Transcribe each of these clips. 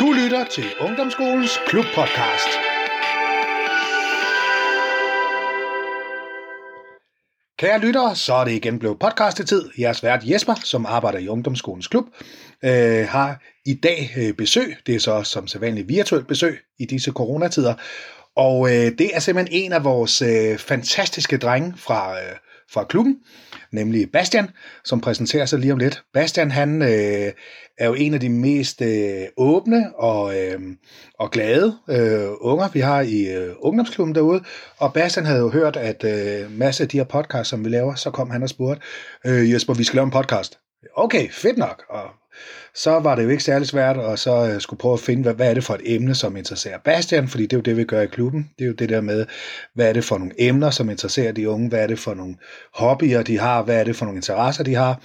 Du lytter til Ungdomsskolens Klubpodcast. Kære lyttere, så er det igen blevet podcastetid. Jeres vært Jesper, som arbejder i Ungdomsskolens Klub, øh, har i dag øh, besøg. Det er så som sædvanligt virtuelt besøg i disse coronatider. Og øh, det er simpelthen en af vores øh, fantastiske drenge fra, øh, fra klubben, nemlig Bastian, som præsenterer sig lige om lidt. Bastian, han øh, er jo en af de mest øh, åbne og, øh, og glade øh, unger, vi har i øh, ungdomsklubben derude. Og Bastian havde jo hørt, at øh, masse af de her podcasts, som vi laver, så kom han og spurgte, øh, Jesper, vi skal lave en podcast. Okay, fedt nok. Og så var det jo ikke særlig svært, og så øh, skulle prøve at finde, hvad, hvad er det for et emne, som interesserer Bastian, fordi det er jo det, vi gør i klubben. Det er jo det der med, hvad er det for nogle emner, som interesserer de unge, hvad er det for nogle hobbyer, de har, hvad er det for nogle interesser, de har.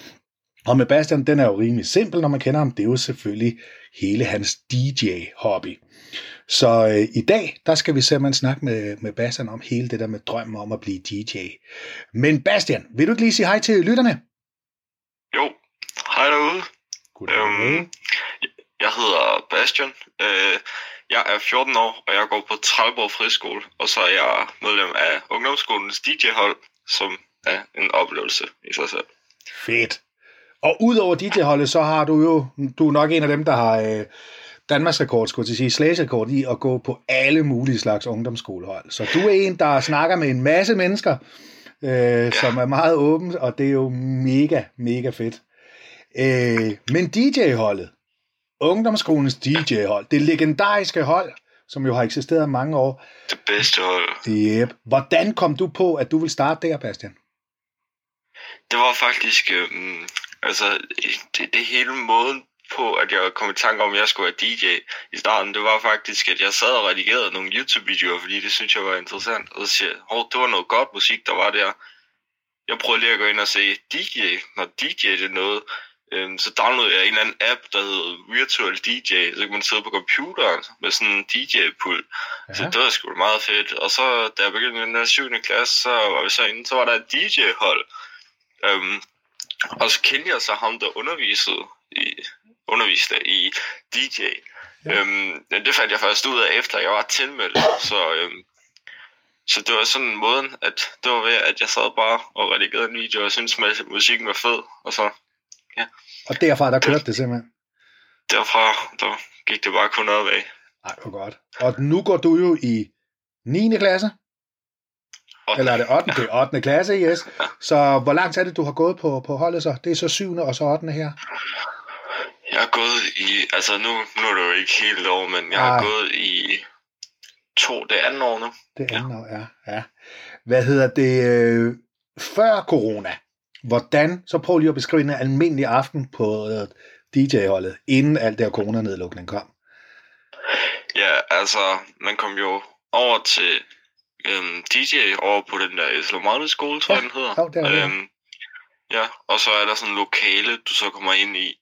Og med Bastian, den er jo rimelig simpel, når man kender ham. Det er jo selvfølgelig hele hans DJ-hobby. Så øh, i dag, der skal vi simpelthen snakke med, med Bastian om hele det der med drømmen om at blive DJ. Men Bastian, vil du ikke lige sige hej til lytterne? Jo, hej du. Øhm, jeg hedder Bastian. Øh, jeg er 14 år, og jeg går på Trælborg Friskole, og så er jeg medlem af ungdomsskolens DJ-hold, som er en oplevelse i sig selv. Fedt. Og udover DJ-holdet, så har du jo, du er nok en af dem, der har øh, Danmarks rekord, skulle jeg til at sige, slagsrekord i at gå på alle mulige slags ungdomsskolehold. Så du er en, der snakker med en masse mennesker, øh, ja. som er meget åben, og det er jo mega, mega fedt. Øh, men DJ-holdet, ungdomsskolens DJ-hold, det legendariske hold, som jo har eksisteret i mange år. Det bedste hold. Yep. Hvordan kom du på, at du vil starte der, Bastian? Det var faktisk, øh, altså, det, det hele måden på, at jeg kom i tanke om, at jeg skulle være DJ i starten, det var faktisk, at jeg sad og redigerede nogle YouTube-videoer, fordi det synes jeg var interessant. Og så siger jeg, det var noget godt musik, der var der. Jeg prøvede lige at gå ind og se DJ, når DJ det er noget, Øhm, så downloadede jeg en eller anden app, der hedder Virtual DJ. Så kan man sidde på computeren med sådan en DJ-pult. Ja. Så det var sgu meget fedt. Og så, da jeg begyndte i den der 7. klasse, så var vi så inde, så var der et DJ-hold. Øhm, og så kendte jeg så ham, der undervisede i, underviste i DJ. Ja. Øhm, det fandt jeg først ud af, efter jeg var tilmeldt. Så, øhm, så det var sådan måden, at det var ved, at jeg sad bare og redigerede en video, og syntes, at musikken var fed. Og så Ja. Og derfra, der kørte det simpelthen? Derfra, der gik det bare kun opad. Nej, hvor godt. Og nu går du jo i 9. klasse? 8. Eller er det 8. Det er 8. klasse, yes. Så hvor langt er det, du har gået på, på holdet så? Det er så 7. og så 8. her? Jeg har gået i, altså nu, nu er det jo ikke helt år, men jeg har gået i to, det andet år nu. Det andet ja. år, ja. ja. Hvad hedder det, øh, før corona, Hvordan, så prøv lige at beskrive en almindelig aften på øh, DJ-holdet, inden alt der coronanedlukning kom. Ja, altså, man kom jo over til øhm, DJ over på den der Islamade skole, tror ja, jeg, den hedder. Det er øhm, ja, og så er der sådan en lokale, du så kommer ind i,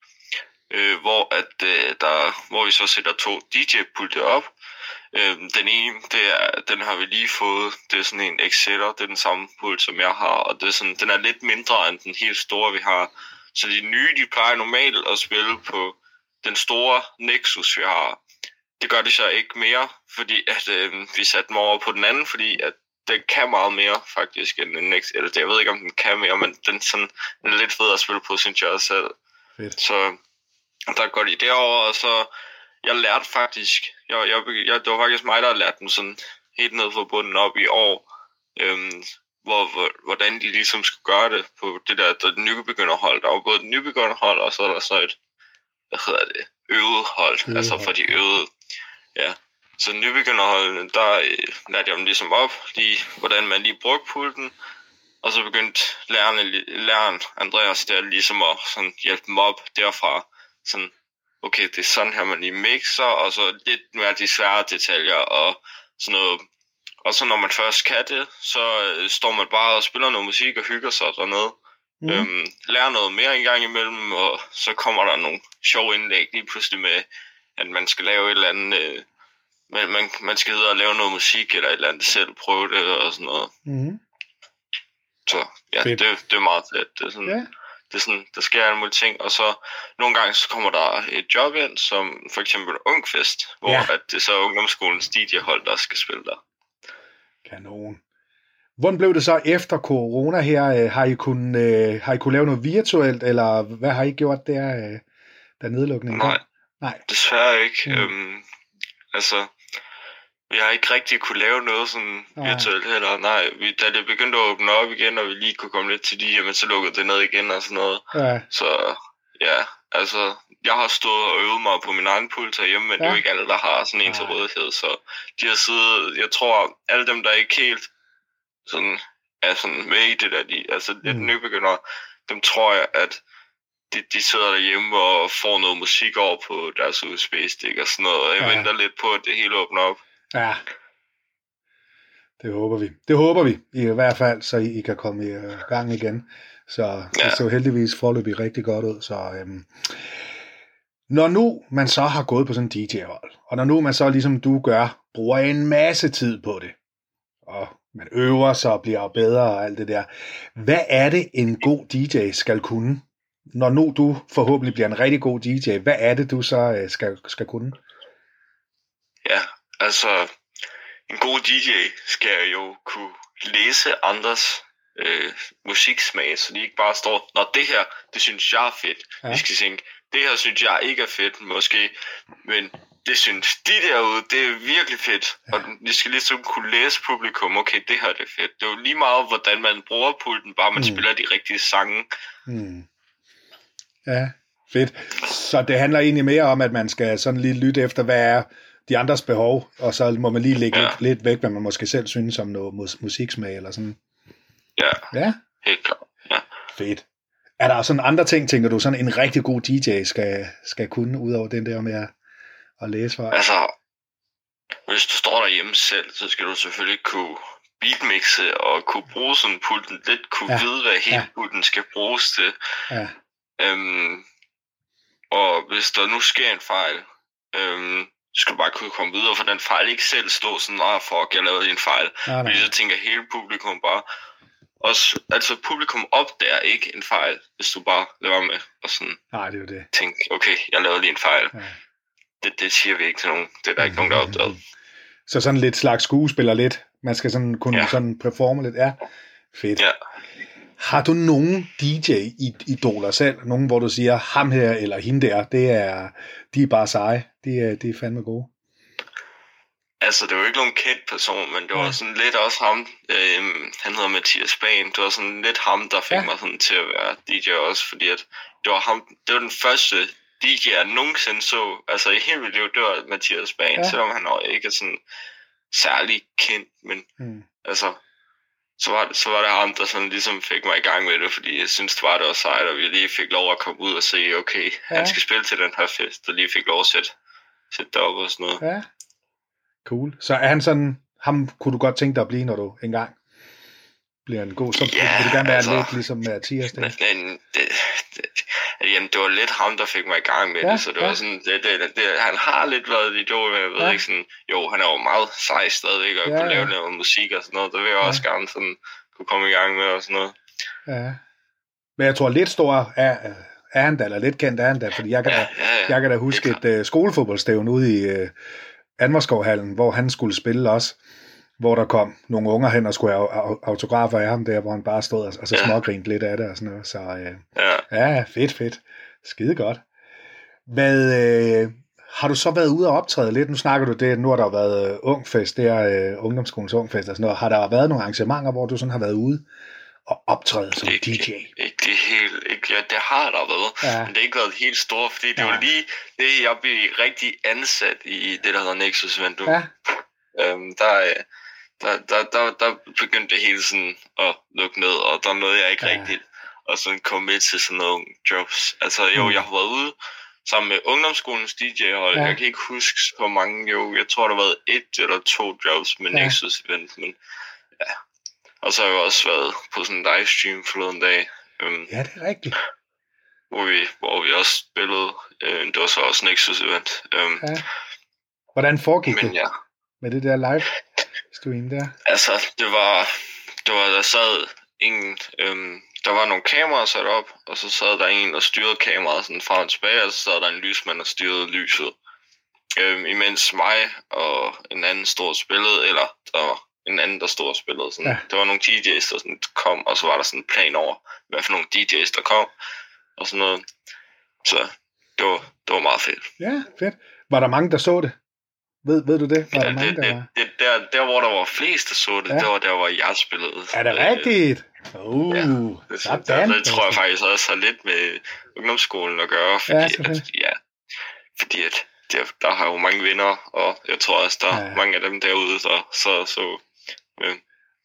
øh, hvor, at, øh, der, hvor vi så sætter to DJ-pulte op, Øhm, den ene, det er, den har vi lige fået. Det er sådan en Exceller. Det er den samme pult, som jeg har. Og det er sådan, den er lidt mindre end den helt store, vi har. Så de nye, de plejer normalt at spille på den store Nexus, vi har. Det gør de så ikke mere, fordi at, øh, vi satte dem over på den anden, fordi at den kan meget mere faktisk end den Nexus. Eller jeg ved ikke, om den kan mere, men den, sådan, den er lidt fed at spille på, synes jeg selv. Fedt. Så der går de derover og så jeg lærte faktisk, jeg, jeg, jeg, det var faktisk mig, der lærte dem sådan helt ned fra bunden op i år, øhm, hvor, hvor, hvordan de ligesom skulle gøre det på det der, der nybegynderhold. Der var både et nybegynderhold, og så er der så et, hvad hedder det, øvet hold, øvet altså for de øvede. Ja. Så nybegynderholdene, der øh, lærte jeg dem ligesom op, lige, hvordan man lige brugte pulten, og så begyndte lærerne, læreren Andreas der ligesom at sådan hjælpe dem op derfra, sådan, okay, det er sådan her, man lige mixer, og så lidt mere de svære detaljer, og sådan noget. Og så når man først kan det, så øh, står man bare og spiller noget musik og hygger sig dernede. Mm. Øhm, lærer noget mere en gang imellem, og så kommer der nogle sjove indlæg lige pludselig med, at man skal lave et eller andet, øh, man, man, man skal hedde og lave noget musik, eller et eller andet selv, prøve det og sådan noget. Mm. Så ja, det, det er meget fedt. Det er sådan, ja. Det er sådan, der sker alle mulige ting, og så nogle gange så kommer der et job ind, som for eksempel Ungfest, hvor Ja. at det så er ungdomsskolens DJ-hold, der skal spille der. Kanon. Hvordan blev det så efter corona her? Øh, Har I kunnet, øh, har I kunnet lave noget virtuelt, eller hvad har I gjort der, øh, da nedlukningen kom? Nej. Nej. Desværre ikke. Mm. Øhm, altså, vi har ikke rigtig kunne lave noget sådan Nej. virtuelt heller. Nej, vi, da det begyndte at åbne op igen, og vi lige kunne komme lidt til de, jamen så lukkede det ned igen og sådan noget. Ja, Så ja, altså, jeg har stået og øvet mig på min egen puls herhjemme, men ja. det er jo ikke alle, der har sådan en til Nej. rådighed. Så de har siddet, jeg tror, alle dem, der ikke helt sådan, er sådan med i det der, de, altså Mm. mm. nybegyndere, dem tror jeg, at de, de sidder derhjemme og får noget musik over på deres USB-stik og sådan noget. Og jeg ja. venter lidt på, at det hele åbner op. ja. Det håber vi. Det håber vi i hvert fald, så I, I kan komme i øh, gang igen. Så det Ja. så jo heldigvis forløbig rigtig godt ud. Så, øhm, når nu man så har gået på sådan en DJ-hold, og når nu man så ligesom du gør, bruger en masse tid på det, og man øver sig og bliver bedre og alt det der. Hvad er det, en god DJ skal kunne? Når nu du forhåbentlig bliver en rigtig god DJ, hvad er det, du så øh, skal, skal kunne? Altså, en god DJ skal jo kunne læse andres øh, musiksmag, så de ikke bare står, Nå, det her, det synes jeg er fedt. Ja. Vi skal tænke, det her synes jeg ikke er fedt, måske, men det synes de derude, det er virkelig fedt. Ja. Og vi skal ligesom kunne læse publikum, okay, det her det er fedt. Det er jo lige meget, hvordan man bruger pulten, bare man Mm. mm. spiller de rigtige sange. Hmm. Ja, fedt. Så det handler egentlig mere om, at man skal sådan lige lytte efter, hvad er de andres behov, og så må man lige lægge ja. Ja. lidt, lidt væk, hvad man måske selv synes om noget mus- musiksmag eller sådan. Ja, Ja, helt klart. fedt. Er der sådan andre ting, tænker du, sådan en rigtig god DJ skal, skal kunne, udover den der med at, at læse for? Altså, hvis du står derhjemme selv, så skal du selvfølgelig kunne beatmixe og kunne bruge sådan pulten lidt, kunne Ja, ja. vide, hvad hele ja. ja. pulten skal bruges til. Ja, Øhm, og hvis der nu sker en fejl, øhm, skal du bare kunne komme videre, for den fejl ikke selv stå sådan, ah fuck, jeg lavede en fejl. nej, nej. Fordi så tænker hele publikum bare, også, altså publikum opdager ikke en fejl, hvis du bare laver med og sådan nej, det er jo det. tænke, okay, jeg lavede lige en fejl. Ja. Det, det siger vi ikke til nogen. Det er der ikke nogen, der har opdaget. Så sådan lidt slags skuespiller lidt. Man skal sådan kunne. Ja. sådan performe lidt. Ja, fedt. Ja. Har du nogen DJ-idoler selv? Nogen, hvor du siger, ham her eller hende der, det er, de er bare seje. De er, de er fandme gode. Altså, det var ikke nogen kendt person, men det var Nej. sådan lidt også ham. Øhm, han hedder Mathias Bain. Det var sådan lidt ham, der fik Ja. ja. mig sådan til at være DJ også, fordi at det var ham, det var den første DJ, jeg nogensinde så. Altså, i hele mit liv, det var Mathias Bain, Ja. ja. selvom han ikke er sådan særlig kendt, men Hmm. altså, så var, det, så var det ham, der sådan ligesom fik mig i gang med det, fordi jeg synes, det var, det var sejt, og vi lige fik lov at komme ud og se, okay, ja. han skal spille til den her fest, og lige fik lov at sætte, sætte det op og sådan noget. Ja, cool. Så er han sådan, ham kunne du godt tænke dig at blive, når du engang bliver en god, så Ja, vil du gerne være altså, lidt ligesom Mathias der. Men, det, det, jamen, det var lidt ham, der fik mig i gang med Ja, ja, det, så det ja. var sådan, det, det, det, han har lidt været et idol, men jeg ved Ja. ja. ikke sådan, jo, han er jo meget sej stadigvæk, og Ja, ja, kunne ja. lave noget musik og sådan noget, det vil jeg Ja. også gerne sådan, kunne komme i gang med og sådan noget. Ja. Men jeg tror, lidt stor er, er han da, eller lidt kendt er han da, fordi jeg kan, Ja, da, ja, ja. jeg kan da huske det et uh, skolefodboldstævn ude i uh, Anmerskovhallen, hvor han skulle spille også, hvor der kom nogle unger hen og skulle have au- autografer af ham der, hvor han bare stod og, og så smågrinte lidt af det og sådan noget. Så uh, ja. ja, fedt, fedt. Skide godt. Hvad, øh, har du så været ude og optræde lidt? Nu snakker du det, nu har der været øh, Ungfest, det er øh, Ungdomsskolens Ungfest og sådan noget. Har der været nogle arrangementer, hvor du sådan har været ude og optræde som Ikke- DJ? Ikke det helt, ikke, ja, det har der været, Ja. men det har ikke været helt stort, fordi det Ja. var lige det, jeg blev rigtig ansat i det, der hedder Nexus Event. Ja, Øhm, der, øh, der, der, der, der begyndte det hele sådan at lukke ned, og der nåede jeg ikke Ja. rigtigt at sådan komme med til sådan nogle jobs. Altså jo, Mm. jeg har været ude sammen med ungdomsskolens DJ-hold. Ja. Jeg kan ikke huske, hvor mange, jo, jeg tror, der har været et eller to jobs med ja. Nexus Event, men ja. Og så har jeg også været på sådan en livestream forleden dag, øhm, ja, det er rigtigt. hvor, vi, hvor vi også spillede. Øh, det var så også Nexus Event. Øhm, Ja. Hvordan foregik men det ja, med det der live stream der? Altså, det var, det var, der sad en, øhm, der var nogle kameraer sat op, og så sad der en, der styrede kameraet sådan frem og tilbage, og så sad der en lysmand, der styrede lyset. Øhm, imens mig og en anden stod og spillede, eller der var en anden, der stod og spillede. Sådan. Ja. Der var nogle DJ's, der sådan kom, og så var der sådan en plan over, hvad for nogle DJ's, der kom, og sådan noget. Så det var, det var meget fedt. Ja, fedt. Var der mange, der så det? Ved, ved du det? Var der Ja, mange, det, der det, var... det, der, der, hvor der var flest, der så det, Ja. det var der, hvor jeg spillede. Er det Øh, rigtigt? Uh, Ja, Det, sådan. det, det tror jeg faktisk også har lidt med ungdomsskolen at gøre, fordi, Ja, at, ja, fordi at der, der har jo mange venner, og jeg tror også, der Ja. er mange af dem derude, der så, så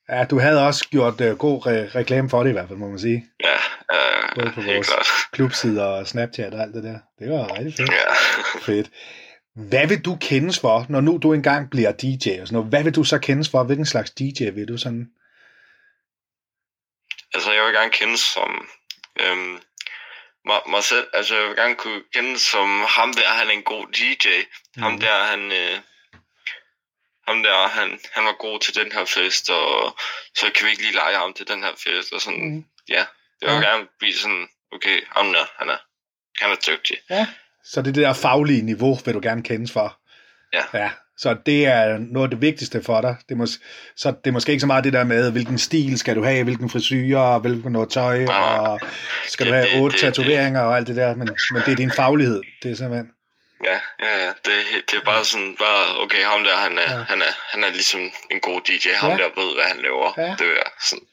Ja, du havde også gjort uh, god re- reklame for det i hvert fald, må man sige. ja, øh, Både på helt vores- klart. Klubsider og Snapchat og alt det der. Det var rigtig fedt. Ja. fedt. Hvad vil du kendes for, når nu du engang bliver DJ og sådan noget? Hvad vil du så kendes for? Hvilken slags DJ vil du sådan? Altså, jeg vil gerne kendes som øhm, mig, mig selv. Altså, jeg vil gerne kunne kendes som ham der, han er en god DJ. Mm. Ham Mhm. der, han... Øh, ham der, han, han var god til den her fest, og så kan vi ikke lige lege ham til den her fest, og sådan, Mm. ja. Jeg vil Ja. gerne blive sådan, okay, ham der, han er, han er dygtig. Så det er det der faglige niveau, vil du gerne kendes for? Ja. Ja, så det er noget af det vigtigste for dig. Det mås- så det er måske ikke så meget det der med, hvilken stil skal du have, hvilken frisyr, hvilken noget tøj, nej. og skal du Det- have det- otte det- tatoveringer og alt det der, men, men det er din faglighed. Det er simpelthen... Ja, ja, ja. Det, det er bare sådan, bare, okay, ham der, han er, Ja. ja. han er, han er ligesom en god DJ. Ham Ja. ja. der ved, hvad han laver. Ja. Ja. Det er sådan,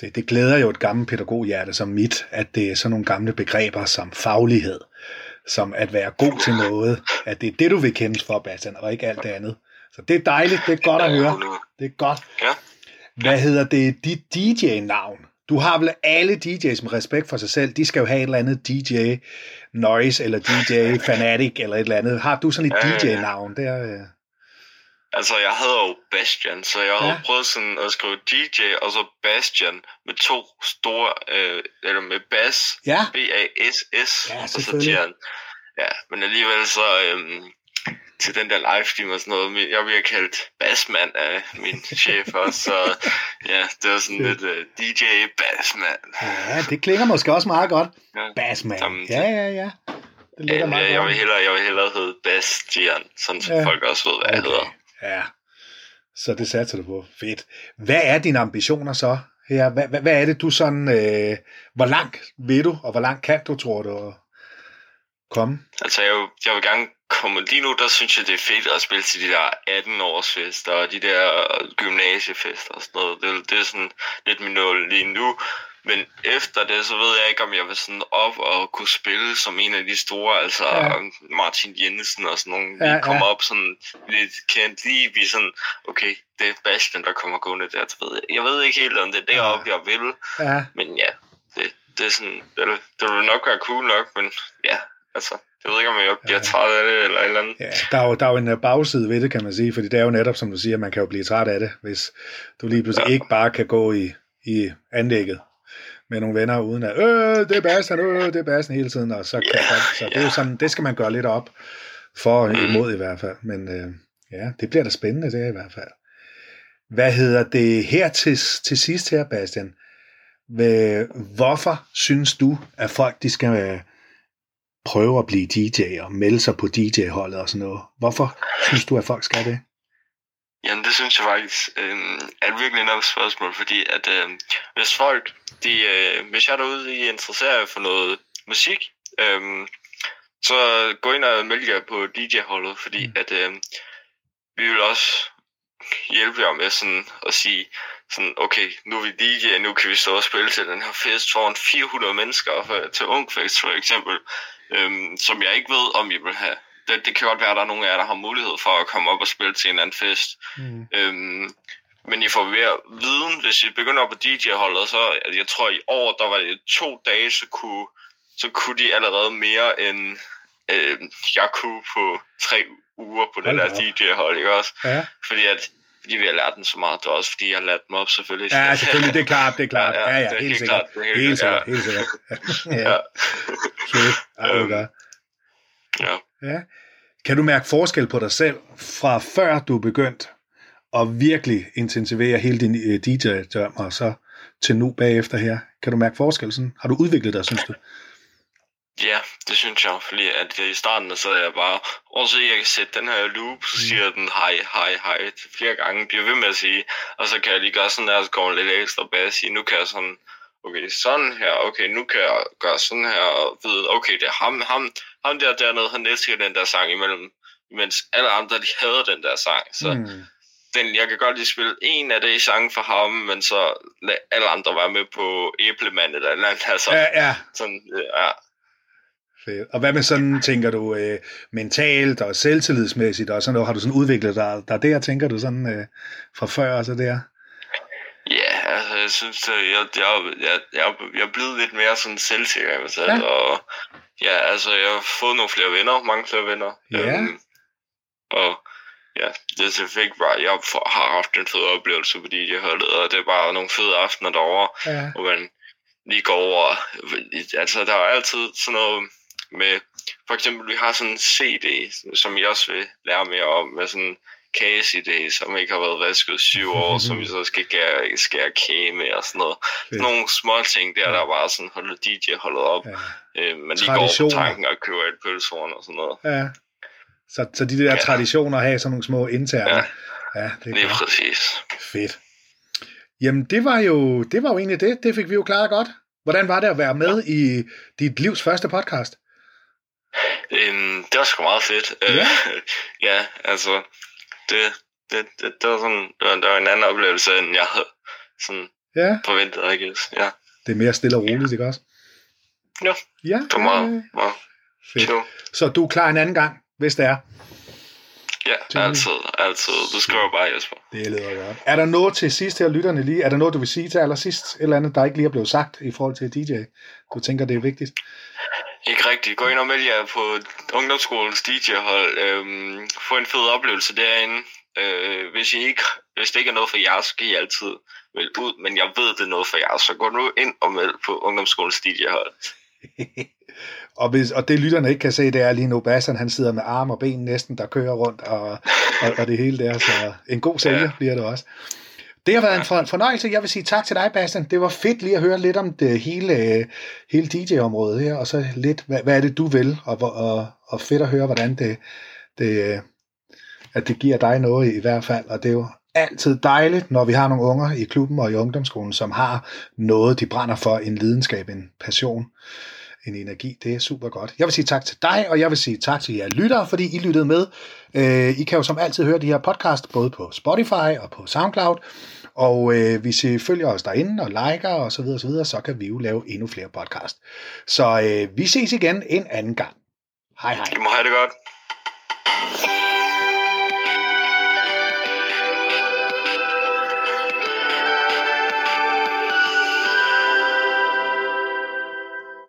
Se, det glæder jo et gammelt pædagoghjerte som mit, at det er sådan nogle gamle begreber som faglighed, som at være god til noget, at det er det, du vil kendes for, Bastian, og ikke alt det andet. Så det er dejligt, det er godt at høre. Det er godt. Hvad hedder det, dit DJ-navn? Du har vel alle DJ's med respekt for sig selv, de skal jo have et eller andet DJ Noise, eller DJ Fanatic, eller et eller andet. Har du sådan et. DJ-navn? Det er, øh, Altså, jeg havde jo Bastian, så jeg havde Ja. ja. prøvet sådan at skrive DJ, og så Bastian med to store, øh, eller med Bass, ja, B-A-S-S, Ja, og så. Tian. Ja, men alligevel så, øhm, til den der livestream og sådan noget, jeg bliver kaldt Bassman af min chef også, så ja, det var sådan lidt uh, DJ Bassman. ja, det klinger måske også meget godt. Ja. Bassman. Jamen, Ja, ja, ja. Det ligger Ja, meget jeg, jeg, vil hellere, jeg vil hellere hedde Bastian, sådan så Ja. folk også ved, hvad jeg hedder. Ja, så det satser du på. Fedt. Hvad er dine ambitioner så her? Hvad, hvad, hvad er det, du sådan... Øh, hvor langt vil du, og hvor langt kan du, tror du, komme? Altså, jeg, vil- jeg vil gerne komme... Lige nu, der synes jeg, det er fedt at spille til de der 18-årsfester og de der gymnasiefester og sådan noget. Det, det er sådan lidt min nål lige nu. Men efter det, så ved jeg ikke, om jeg vil sådan op og kunne spille som en af de store, altså Ja. ja. Martin Jensen og sådan nogle. Ja, Ja, ja. ja. op sådan lidt kendt, lige blive sådan, okay, det er Bastian, der kommer gående der. Du ved, jeg ved ikke helt, om det er deroppe, jeg vil. Ja, Men ja, det, det er sådan, det, det vil nok være cool nok, men ja, altså, jeg ved ikke, om jeg bliver Ja. træt af det, eller et eller andet. ja der, er jo, der er jo en øh, bagside ved det, kan man sige, fordi det er jo netop, som du siger, man kan jo blive træt af det, hvis du lige pludselig Ja. ikke bare kan gå i, i anlægget med nogle venner, uden at, øh, det er Bastian, øh, det er Bastian hele tiden, og så, kan, Ja, så det er jo sådan, det skal man gøre lidt op for Mm. imod i hvert fald, men øh, ja, det bliver da spændende, det er i hvert fald. Hvad hedder det her til, til sidst her, Bastian? Hvad, hvorfor synes du, at folk de skal øh, prøve at blive DJ og melde sig på DJ-holdet og sådan noget? Hvorfor synes du, at folk skal det? Jamen, det synes jeg faktisk øh, er et virkelig nok spørgsmål, fordi at øh, hvis folk, de, øh, hvis jeg derude I er interesseret for noget musik, øh, så gå ind og meld jer på DJ-holdet, fordi mm. at øh, vi vil også hjælpe jer med sådan at sige, sådan, okay, nu er vi DJ, nu kan vi stå og spille til den her fest foran 400 mennesker for, til Ungfest for eksempel, øhm, som jeg ikke ved, om I vil have. Det, det kan godt være, at der er nogle af jer, der har mulighed for at komme op og spille til en anden fest. Mm. Øhm, men I får mere viden, hvis I begynder på DJ-holdet, så altså, jeg tror i år, der var det to dage, så kunne, så kunne de allerede mere end øh, jeg kunne på tre uger på det Hold der. DJ-hold, ikke også? Ja. Fordi at fordi vi har lært den så meget, det er også fordi, jeg har lært dem op selvfølgelig. ja, selvfølgelig, det er klart, det er klart. Ja, ja, det er helt sikkert. klart, er Helt sikkert, ja. helt sikkert. Ja, Ja. fedt. Ej, godt. Ja. Ja. Kan du mærke forskel på dig selv fra før du begyndte at virkelig intensivere hele din øh, DJ-dørm, og så til nu bagefter her? Kan du mærke forskel? Sådan? Har du udviklet dig, synes du? Ja, det synes jeg, fordi at i starten så er jeg bare, og så jeg kan sætte den her loop, så siger den hej, hej, hej, flere gange, bliver ved med at sige, og så kan jeg lige gøre sådan der, så går lidt ekstra og sige, nu kan jeg sådan, okay, sådan her, okay, nu kan jeg gøre sådan her, og vide, okay, det er ham, ham, ham der dernede, han elsker den der sang imellem, mens alle andre, de hader den der sang, så mm. den, jeg kan godt lige spille en af de sange for ham, men så lad alle andre være med på æblemand eller eller andet, altså, Ja, ja. sådan, ja, Fedt. Og hvad med sådan, tænker du, øh, mentalt og selvtillidsmæssigt og sådan noget? Har du sådan udviklet dig der der, tænker du sådan øh, fra før og så der? Ja, altså, jeg synes, at jeg, jeg, jeg, jeg, jeg er blevet lidt mere sådan selvsikker i mig selv, Ja. og ja, altså, jeg har fået nogle flere venner, mange flere venner. Ja. Øhm, og ja, det er selvfølgelig bare, jeg har haft en fed oplevelse på DJ holdet, og det er bare nogle fede aftener derovre, Ja. hvor man lige går over, altså, der er altid sådan noget med, for eksempel, vi har sådan en CD, som jeg også vil lære mere om, med sådan kage som ikke har været vasket i syv år, som vi så skal skære, skære kage med og sådan noget. Fedt. Nogle små ting der, der bare sådan holder DJ holdet op. Ja. Øh, man lige går på tanken og køber et pølsehorn og sådan noget. ja. Så, så de der Ja. traditioner have sådan nogle små interne. Ja. ja det er Lige godt. præcis. Fedt. Jamen, det var, jo, det var jo egentlig det. Det fik vi jo klaret godt. Hvordan var det at være med i dit livs første podcast? Øhm, det var sgu meget fedt. Øh, Ja. ja, altså, det, det, det, det, var sådan, det var, det var en anden oplevelse, end jeg havde sådan Ja, forventet, I guess. Ja, det er mere stille og roligt, ikke også? Ja. Ja, det var meget, meget fedt. chill. Så du er klar en anden gang, hvis det er? Ja, altid, altid. Du skriver bare, Jesper. Det lyder godt. Er der noget til sidst her, lytterne lige? Er der noget, du vil sige til allersidst? Et eller andet, der ikke lige er blevet sagt i forhold til DJ? Du tænker, det er vigtigt? Ikke rigtigt. Gå ind og meld jer på ungdomsskolens DJ-hold. Øhm, få en fed oplevelse derinde. Øh, hvis, I ikke, hvis det ikke er noget for jer, så skal I altid melde ud. Men jeg ved, det er noget for jer, så gå nu ind og meld på ungdomsskolens DJ-hold. og, hvis, og det lytterne ikke kan se, det er lige nu, Bastian han sidder med arm og ben næsten, der kører rundt, og, og, og det hele der, så en god sælger ja. Bliver det også. Det har været en for- fornøjelse. Jeg vil sige tak til dig, Bastian. Det var fedt lige at høre lidt om det hele, hele DJ-området her, og så lidt, hvad, hvad er det, du vil, og, og, og fedt at høre, hvordan det, det, at det giver dig noget i hvert fald, og det er jo altid dejligt, når vi har nogle unger i klubben og i ungdomsskolen, som har noget, de brænder for, en lidenskab, en passion, en energi. Det er super godt. Jeg vil sige tak til dig, og jeg vil sige tak til jer lyttere, fordi I lyttede med. Øh, I kan jo som altid høre de her podcast, både på Spotify og på SoundCloud, og øh, hvis I følger os derinde og liker og så videre, så, videre, så kan vi jo lave endnu flere podcast. Så øh, vi ses igen en anden gang. Hej hej. Du må have det godt.